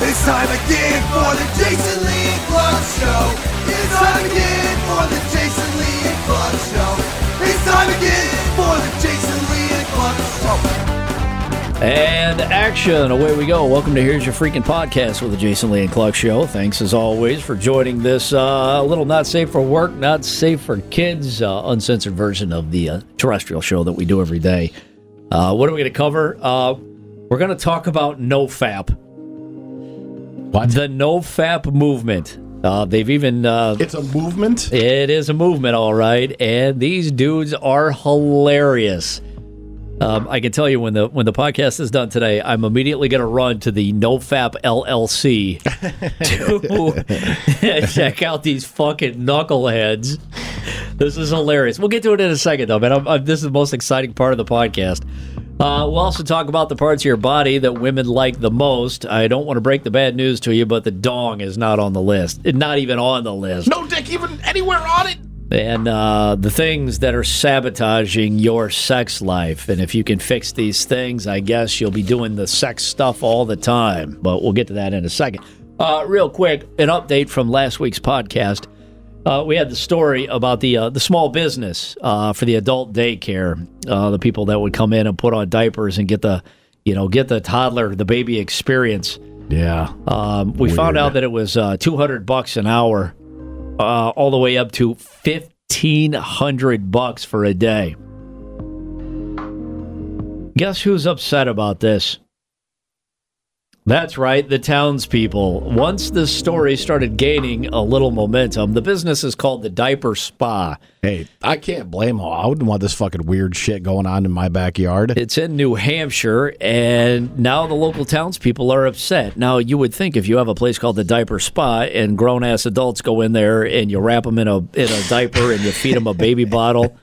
It's time again for the Jason Lee and Clark Show. It's time again for the Jason Lee and Clark Show. It's time again for the Jason Lee and Clark Show. And action, away we go. Welcome to Here's Your Freaking Podcast with the Jason Lee and Cluck Show. Thanks as always for joining this uh, little not safe for work, not safe for kids, uh, uncensored version of the uh, terrestrial show that we do every day. Uh, what are we going to cover? Uh, we're going to talk about NoFap. What? The NoFap movement. Uh, they've even. Uh, It's a movement. it is a movement, all right, and these dudes are hilarious. Um, I can tell you when the when the podcast is done today, I'm immediately going to run to the NoFap LLC to check out these fucking knuckleheads. This is hilarious. We'll get to it in a second, though, man. I'm, I'm, this is the most exciting part of the podcast. Uh, we'll also talk about the parts of your body that women like the most. I don't want to break the bad news to you, but the dong is not on the list. Not even on the list No dick even anywhere on it. and uh, the things that are sabotaging your sex life. And if you can fix these things, I guess you'll be doing the sex stuff all the time. But we'll get to that in a second. Uh, real quick, an update from last week's podcast. Uh, we had the story about the uh, the small business uh, for the adult daycare, uh, the people that would come in and put on diapers and get the, you know, get the toddler, the baby experience. Yeah. Um, we found out that it was uh, 200 bucks an hour, uh, all the way up to 1500 bucks for a day. Guess who's upset about this? That's right, the townspeople. Once this story started gaining a little momentum, the business is called the Diaper Spa. Hey, I can't blame them. I wouldn't want this fucking weird shit going on in my backyard. It's in New Hampshire, and now the local townspeople are upset. Now, you would think if you have a place called the Diaper Spa and grown ass adults go in there and you wrap them in a in a diaper and you feed them a baby bottle,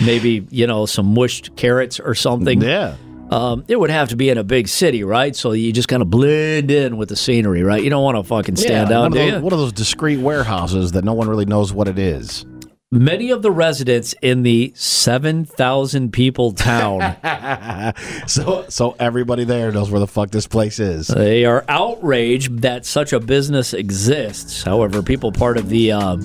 maybe you know some mushed carrots or something. yeah. Um, it would have to be in a big city, right? So you just kind of blend in with the scenery, right? You don't want to fucking stand yeah, out, one, of those, one of those discreet warehouses that no one really knows what it is. Many of the residents in the seven thousand people town. So, so everybody there knows where the fuck this place is. They are outraged that such a business exists. However, people part of the um,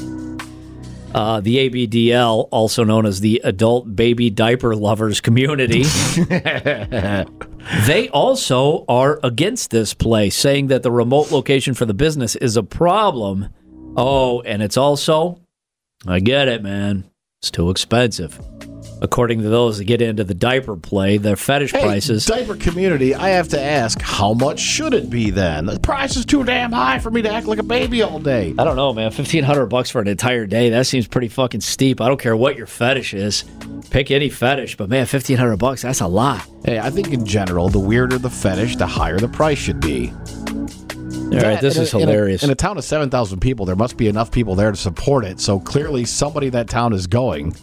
uh, the ABDL, also known as the Adult Baby Diaper Lovers Community, they also are against this place, saying that the remote location for the business is a problem. Oh, and it's also, I get it, man, it's too expensive. According to those that get into the diaper play, their fetish Hey, prices. diaper community, I have to ask, how much should it be then? The price is too damn high for me to act like a baby all day. I don't know, man. Fifteen hundred bucks for an entire day. That seems pretty fucking steep. I don't care what your fetish is. Pick any fetish, but man, fifteen hundred bucks, that's a lot. Hey, I think in general, the weirder the fetish, the higher the price should be. All right, this in a- is in a- hilarious. In a, town of 7,000 people, there must be enough people there to support it. So clearly, somebody in that town is going.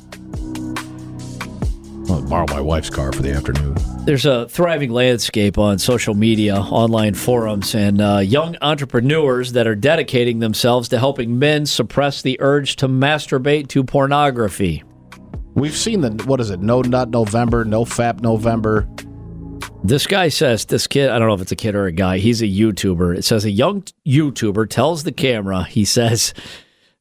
I'll borrow my wife's car for the afternoon. There's a thriving landscape on social media, online forums, and uh, young entrepreneurs that are dedicating themselves to helping men suppress the urge to masturbate to pornography. We've seen the, what is it, No Nut November, No Fap November. This guy says, this kid, I don't know if it's a kid or a guy, he's a YouTuber. It says a young YouTuber tells the camera, he says,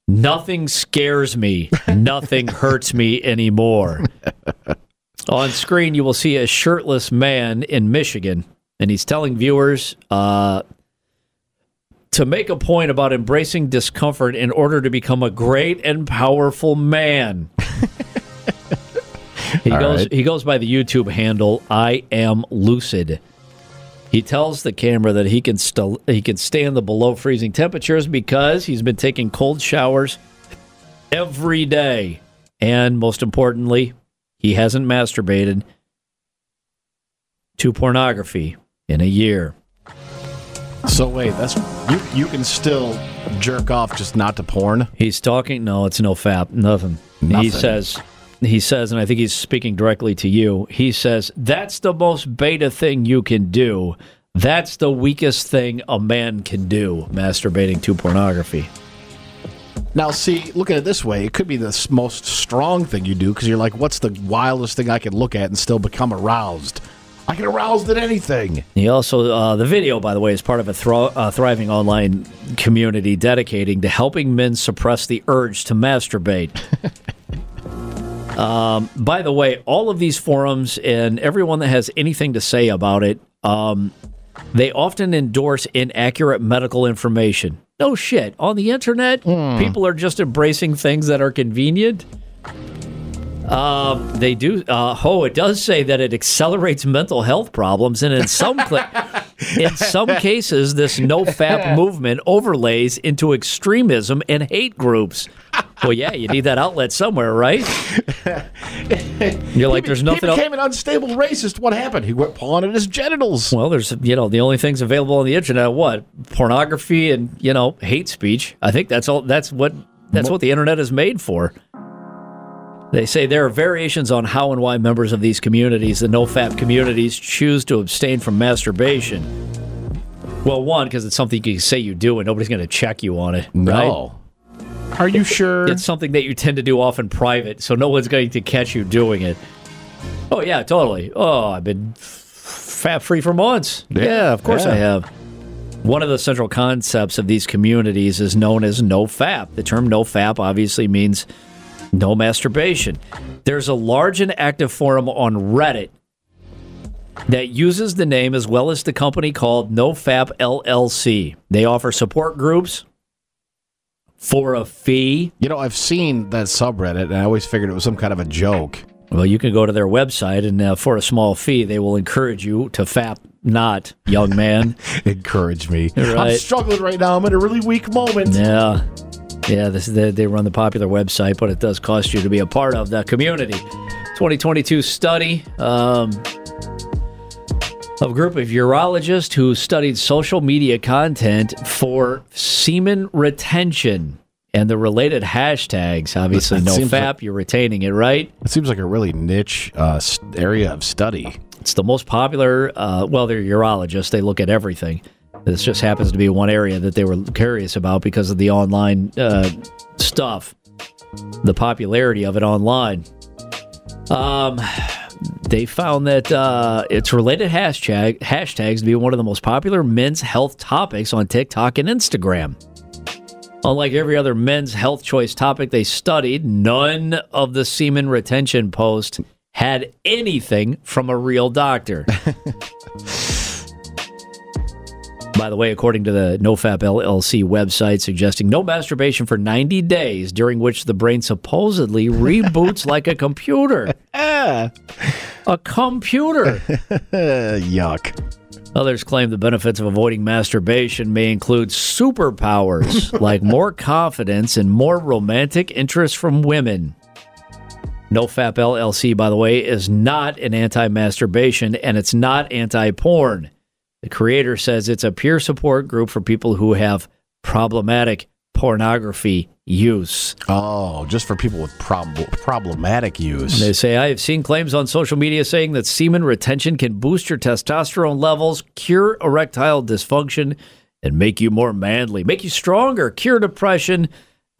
Nothing scares me, nothing hurts me anymore. On screen, you will see a shirtless man in Michigan, and he's telling viewers uh, to make a point about embracing discomfort in order to become a great and powerful man. He All goes. right. He goes by the YouTube handle "I am lucid." He tells the camera that he can still he can stand the below freezing temperatures because he's been taking cold showers every day, and most importantly, he hasn't masturbated to pornography in a year. So wait, that's you. You can still jerk off, just not to porn. He's talking. No, it's no fap. Nothing. He says. He says, and I think he's speaking directly to you. He says that's the most beta thing you can do. That's the weakest thing a man can do. Masturbating to pornography. Now, see, look at it this way: it could be the most strong thing you do because you're like, "What's the wildest thing I can look at and still become aroused?" I get aroused at anything. He also, uh, the video, by the way, is part of a thro- uh, thriving online community dedicating to helping men suppress the urge to masturbate. um, by the way, all of these forums and everyone that has anything to say about it, um, they often endorse inaccurate medical information. No shit. On the internet, people are just embracing things that are convenient. Um, they do. Uh, oh, it does say that it accelerates mental health problems, and in some cl- in some cases, this no fap movement overlays into extremism and hate groups. Well, yeah, you need that outlet somewhere, right? You're like, there's nothing He became an unstable racist. What happened? He went pawing at his genitals. Well, there's you know the only things available on the internet what pornography and you know hate speech. I think that's all. That's what that's what the internet is made for. They say there are variations on how and why members of these communities, the no-fap communities, choose to abstain from masturbation. Well, one because it's something you can say you do and nobody's going to check you on it. right? Are you sure? It's something that you tend to do off in private, so no one's going to catch you doing it. Oh yeah, totally. Oh, I've been fap free for months. Yeah, Yeah, of course I have. One of the central concepts of these communities is known as no fap. The term no fap obviously means no masturbation. There's a large and active forum on Reddit that uses the name as well as the company called NoFap LLC. They offer support groups for a fee. you know, I've seen that subreddit, and I always figured it was some kind of a joke. Well, you can go to their website, and uh, for a small fee, they will encourage you to fap not, young man. Encourage me. I'm struggling right now. I'm in a really weak moment. yeah. Yeah, this they, they run the popular website, but it does cost you to be a part of the community. 2022 study um, a group of urologists who studied social media content for semen retention and the related hashtags. Obviously, no fap, like- you're retaining it, right? It seems like a really niche uh, area of study. It's the most popular. Uh, well, they're urologists; they look at everything. This just happens to be one area that they were curious about because of the online uh, stuff, the popularity of it online. Um, they found that uh, its related hashtag hashtags to be one of the most popular men's health topics on TikTok and Instagram. Unlike every other men's health choice topic they studied, none of the semen retention posts had anything from a real doctor. By the way, according to the NoFap LLC website, suggesting no masturbation for 90 days, during which the brain supposedly reboots like a computer. Ah, A computer. yuck. Others claim the benefits of avoiding masturbation may include superpowers like more confidence and more romantic interest from women. NoFap LLC, by the way, is not an anti masturbation and it's not anti porn. The creator says it's a peer support group for people who have problematic pornography use. Oh, just for people with prob- problematic use. They say, I have seen claims on social media saying that semen retention can boost your testosterone levels, cure erectile dysfunction, and make you more manly, make you stronger, cure depression,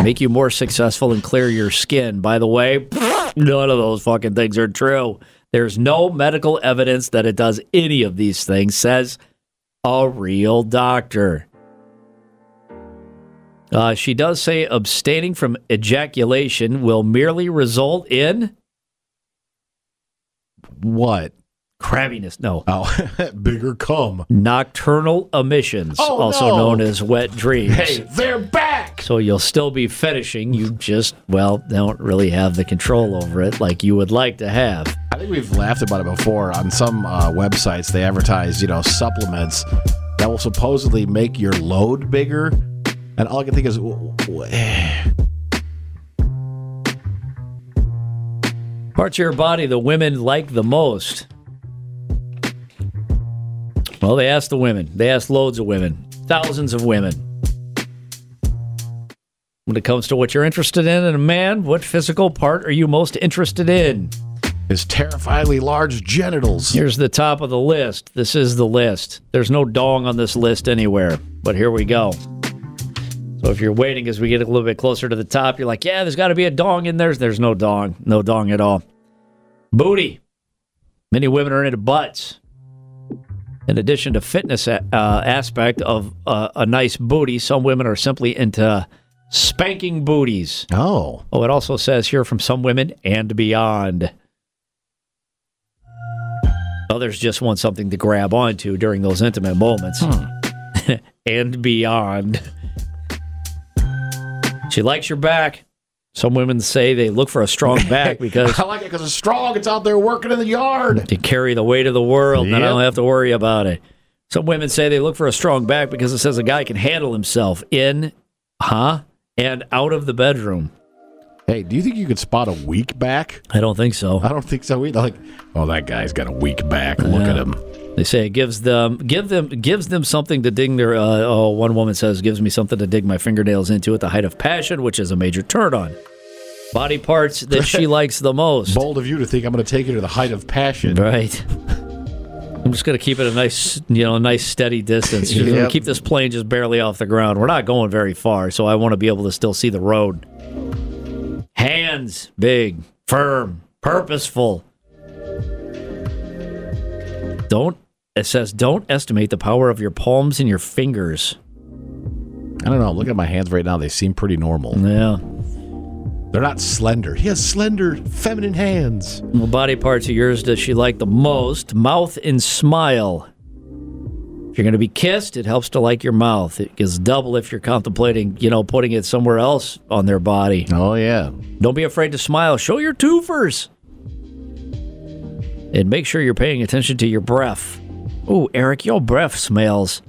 make you more successful, and clear your skin. By the way, none of those fucking things are true. There's no medical evidence that it does any of these things, says a real doctor. Uh, she does say abstaining from ejaculation will merely result in what? crabbiness. No, Oh, bigger cum. nocturnal emissions, Oh, also no. known as wet dreams. Hey, they're back. So you'll still be fetishing. You just, well, don't really have the control over it like you would like to have. I think we've laughed about it before. On some uh, websites, they advertise, you know, supplements that will supposedly make your load bigger. And all I can think is, w- w-. Parts of your body the women like the most. Well, they asked the women. They asked loads of women, thousands of women. When it comes to what you're interested in And a man, what physical part are you most interested in? his terrifyingly large genitals. Here's the top of the list. This is the list. There's no dong on this list anywhere, but here we go. So if you're waiting as we get a little bit closer to the top, you're like, yeah, there's got to be a dong in there. There's no dong. No dong at all. Booty. Many women are into butts. In addition to fitness uh, aspect of uh, a nice booty, some women are simply into spanking booties. Oh. Oh, it also says here from some women and beyond. Others just want something to grab onto during those intimate moments. Hmm. and beyond. She likes your back. Some women say they look for a strong back because I like it because it's strong. It's out there working in the yard. to carry the weight of the world, then I don't have to worry about it. Some women say they look for a strong back because it says a guy can handle himself in, huh, and out of the bedroom. Hey, do you think you could spot a weak back? I don't think so. I don't think so either. Like, oh, that guy's got a weak back. Look at him. They say it gives them give them gives them something to dig their. Uh, oh, one woman says gives me something to dig my fingernails into at the height of passion, which is a major turn on. Body parts that she likes the most. Bold of you to think I'm going to take you to the height of passion. Right. I'm just gonna keep it a nice, you know, a nice steady distance. Just gonna Yep. keep this plane just barely off the ground. We're not going very far, so I want to be able to still see the road. Hands big, firm, purposeful. Don't. It says, don't estimate the power of your palms and your fingers. I don't know. Look at my hands right now. They seem pretty normal. Yeah. They're not slender. He has slender, feminine hands. What body parts of yours does she like the most? Mouth and smile. If you're going to be kissed, it helps to like your mouth. It gives double if you're contemplating, you know, putting it somewhere else on their body. Oh, yeah. Don't be afraid to smile. Show your twofers. And make sure you're paying attention to your breath. Oh, Eric, your breath smells.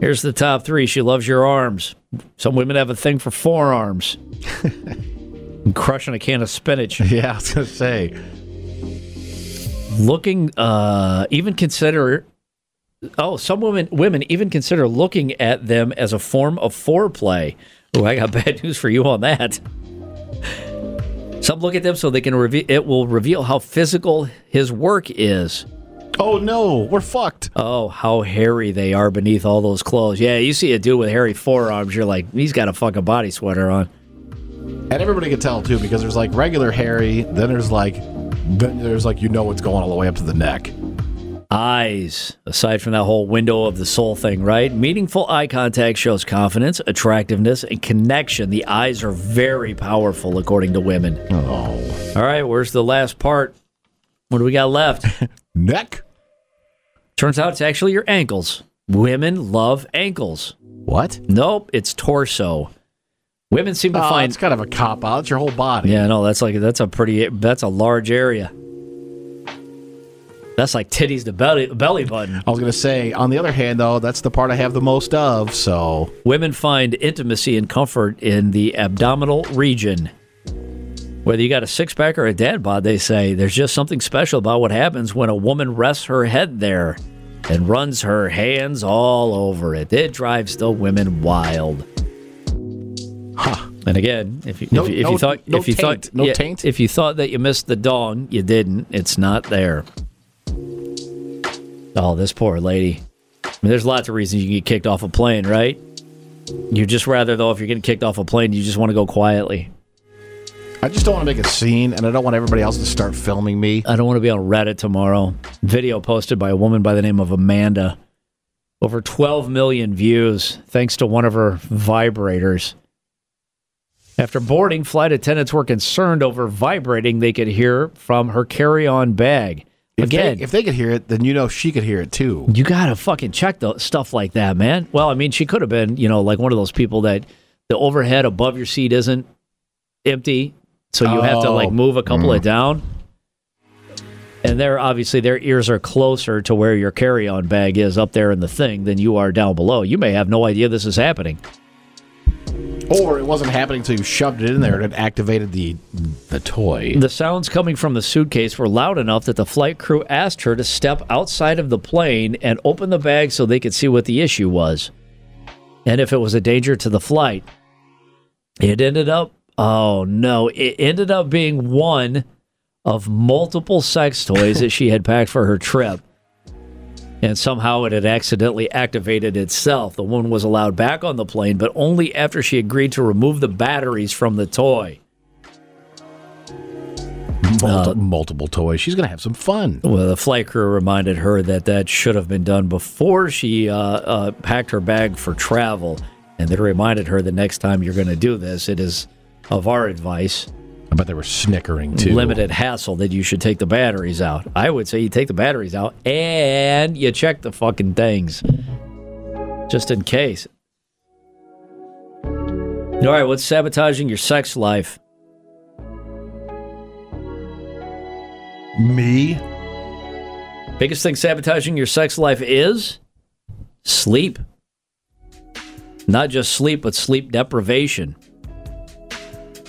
Here's the top three. She loves your arms. Some women have a thing for forearms. crushing a can of spinach. Yeah, I was to say. looking uh even consider oh some women women even consider looking at them as a form of foreplay oh i got bad news for you on that some look at them so they can reveal it will reveal how physical his work is Oh, no. We're fucked. oh how hairy they are beneath all those clothes yeah you see a dude with hairy forearms you're like he's got a fucking body sweater on And everybody can tell, too, because there's like regular hairy, then there's like, then there's like, you know what's going all the way up to the neck. Eyes, aside from that whole window of the soul thing, right? Meaningful eye contact shows confidence, attractiveness, and connection. The eyes are very powerful, according to women. Oh. All right, where's the last part? What do we got left? Neck? Turns out it's actually your ankles. Women love ankles. What? Nope, it's torso. Women seem to Oh, find. it's kind of a cop out. It's your whole body. Yeah, no, that's like that's a pretty that's a large area. That's like titties to belly belly button. I was going to say, on the other hand, though, that's the part I have the most of, so. Women find intimacy and comfort in the abdominal region. Whether you got a six pack or a dad bod, they say there's just something special about what happens when a woman rests her head there and runs her hands all over it. It drives the women wild. Huh. And again, if you, No- if, you- if no- you thought no if you taint. thought No taint? if you thought that you missed the dong, you didn't. It's not there. Oh, this poor lady. I mean, there's lots of reasons you can get kicked off a plane, right? You just rather though, if you're getting kicked off a plane, you just want to go quietly. I just don't want to make a scene, and I don't want everybody else to start filming me. I don't want to be on Reddit tomorrow. Video posted by a woman by the name of Amanda. Over 12 million views thanks to one of her vibrators. After boarding, flight attendants were concerned over vibrating they could hear from her carry on bag. If Again, they, if they could hear it, then you know she could hear it too. you gotta fucking check the stuff like that, man. Well, I mean, she could have been, you know, like one of those people that the overhead above your seat isn't empty, so you have to like Oh. move a couple of mm. down. And they're obviously their ears are closer to where your carry-on bag is up there in the thing than you are down below. You may have no idea this is happening. Or it wasn't happening until you shoved it in there and it activated the the toy. The sounds coming from the suitcase were loud enough that the flight crew asked her to step outside of the plane and open the bag so they could see what the issue was and if it was a danger to the flight. It ended up, oh no, it ended up being one of multiple sex toys that she had packed for her trip. And somehow it had accidentally activated itself. The woman was allowed back on the plane, but only after she agreed to remove the batteries from the toy. Multi- multiple toys. She's going to have some fun. Well, the flight crew reminded her that that should have been done before she uh, uh, packed her bag for travel. And they reminded her the next time you're going to do this, it is of our advice, I bet they were snickering too. limited hassle, that you should take the batteries out. I would say you take the batteries out and you check the fucking things just in case. All right, what's sabotaging your sex life? Me? Biggest thing sabotaging your sex life is sleep. Not just sleep, but sleep deprivation.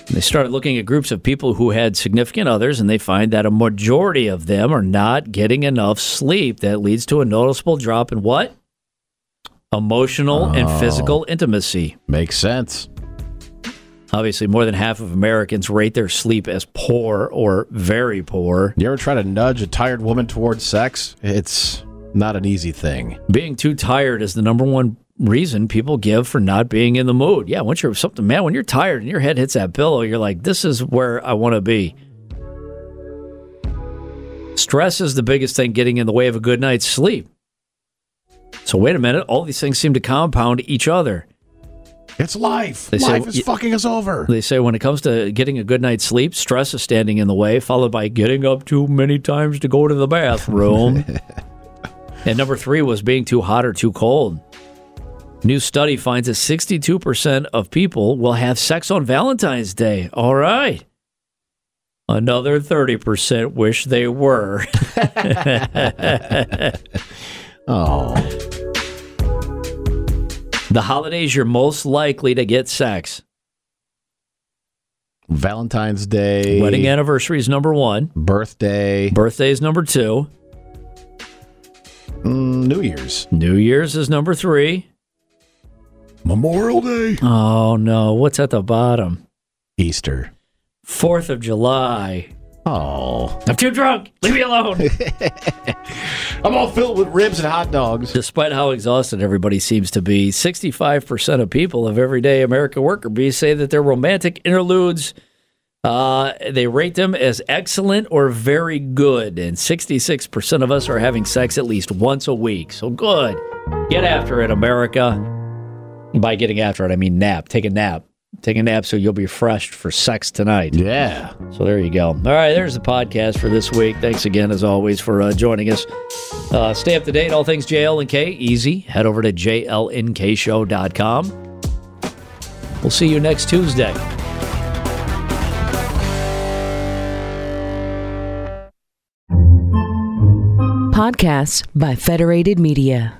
They started looking at groups of people who had significant others, and they find that a majority of them are not getting enough sleep. That leads to a noticeable drop in what? Emotional and oh. physical intimacy. Makes sense. Obviously, more than half of Americans rate their sleep as poor or very poor. You ever try to nudge a tired woman towards sex? It's not an easy thing. Being too tired is the number one reason people give for not being in the mood. Yeah, once you're something, man, when you're tired and your head hits that pillow, you're like, this is where I want to be. Stress is the biggest thing getting in the way of a good night's sleep. So, wait a minute, all these things seem to compound each other. It's life. They say- life is fucking us over. They say when it comes to getting a good night's sleep, stress is standing in the way, followed by getting up too many times to go to the bathroom. and number three was being too hot or too cold. New study finds that 62% of people will have sex on Valentine's Day. All right. Another 30% wish they were. Oh, the holidays you're most likely to get sex. Valentine's Day, Wedding anniversary is number one, birthday, birthday is number two, mm, New Year's, New Year's is number three. Memorial Day, Oh no, what's at the bottom? Easter. Fourth of July. Oh, I'm too drunk. Leave me alone. I'm all filled with ribs and hot dogs. Despite how exhausted everybody seems to be, 65% of people of everyday American worker bees say that their romantic interludes, uh, they rate them as excellent or very good. And 66% of us are having sex at least once a week. So good. Get after it, America. By getting after it, I mean nap. Take a nap. Take a nap so you'll be fresh for sex tonight. Yeah. So there you go. All right, there's the podcast for this week. Thanks again, as always, for uh, joining us. Uh, stay up to date, all things JLNK. Easy. Head over to jlnkshow.com. We'll see you next Tuesday. Podcasts by Federated Media.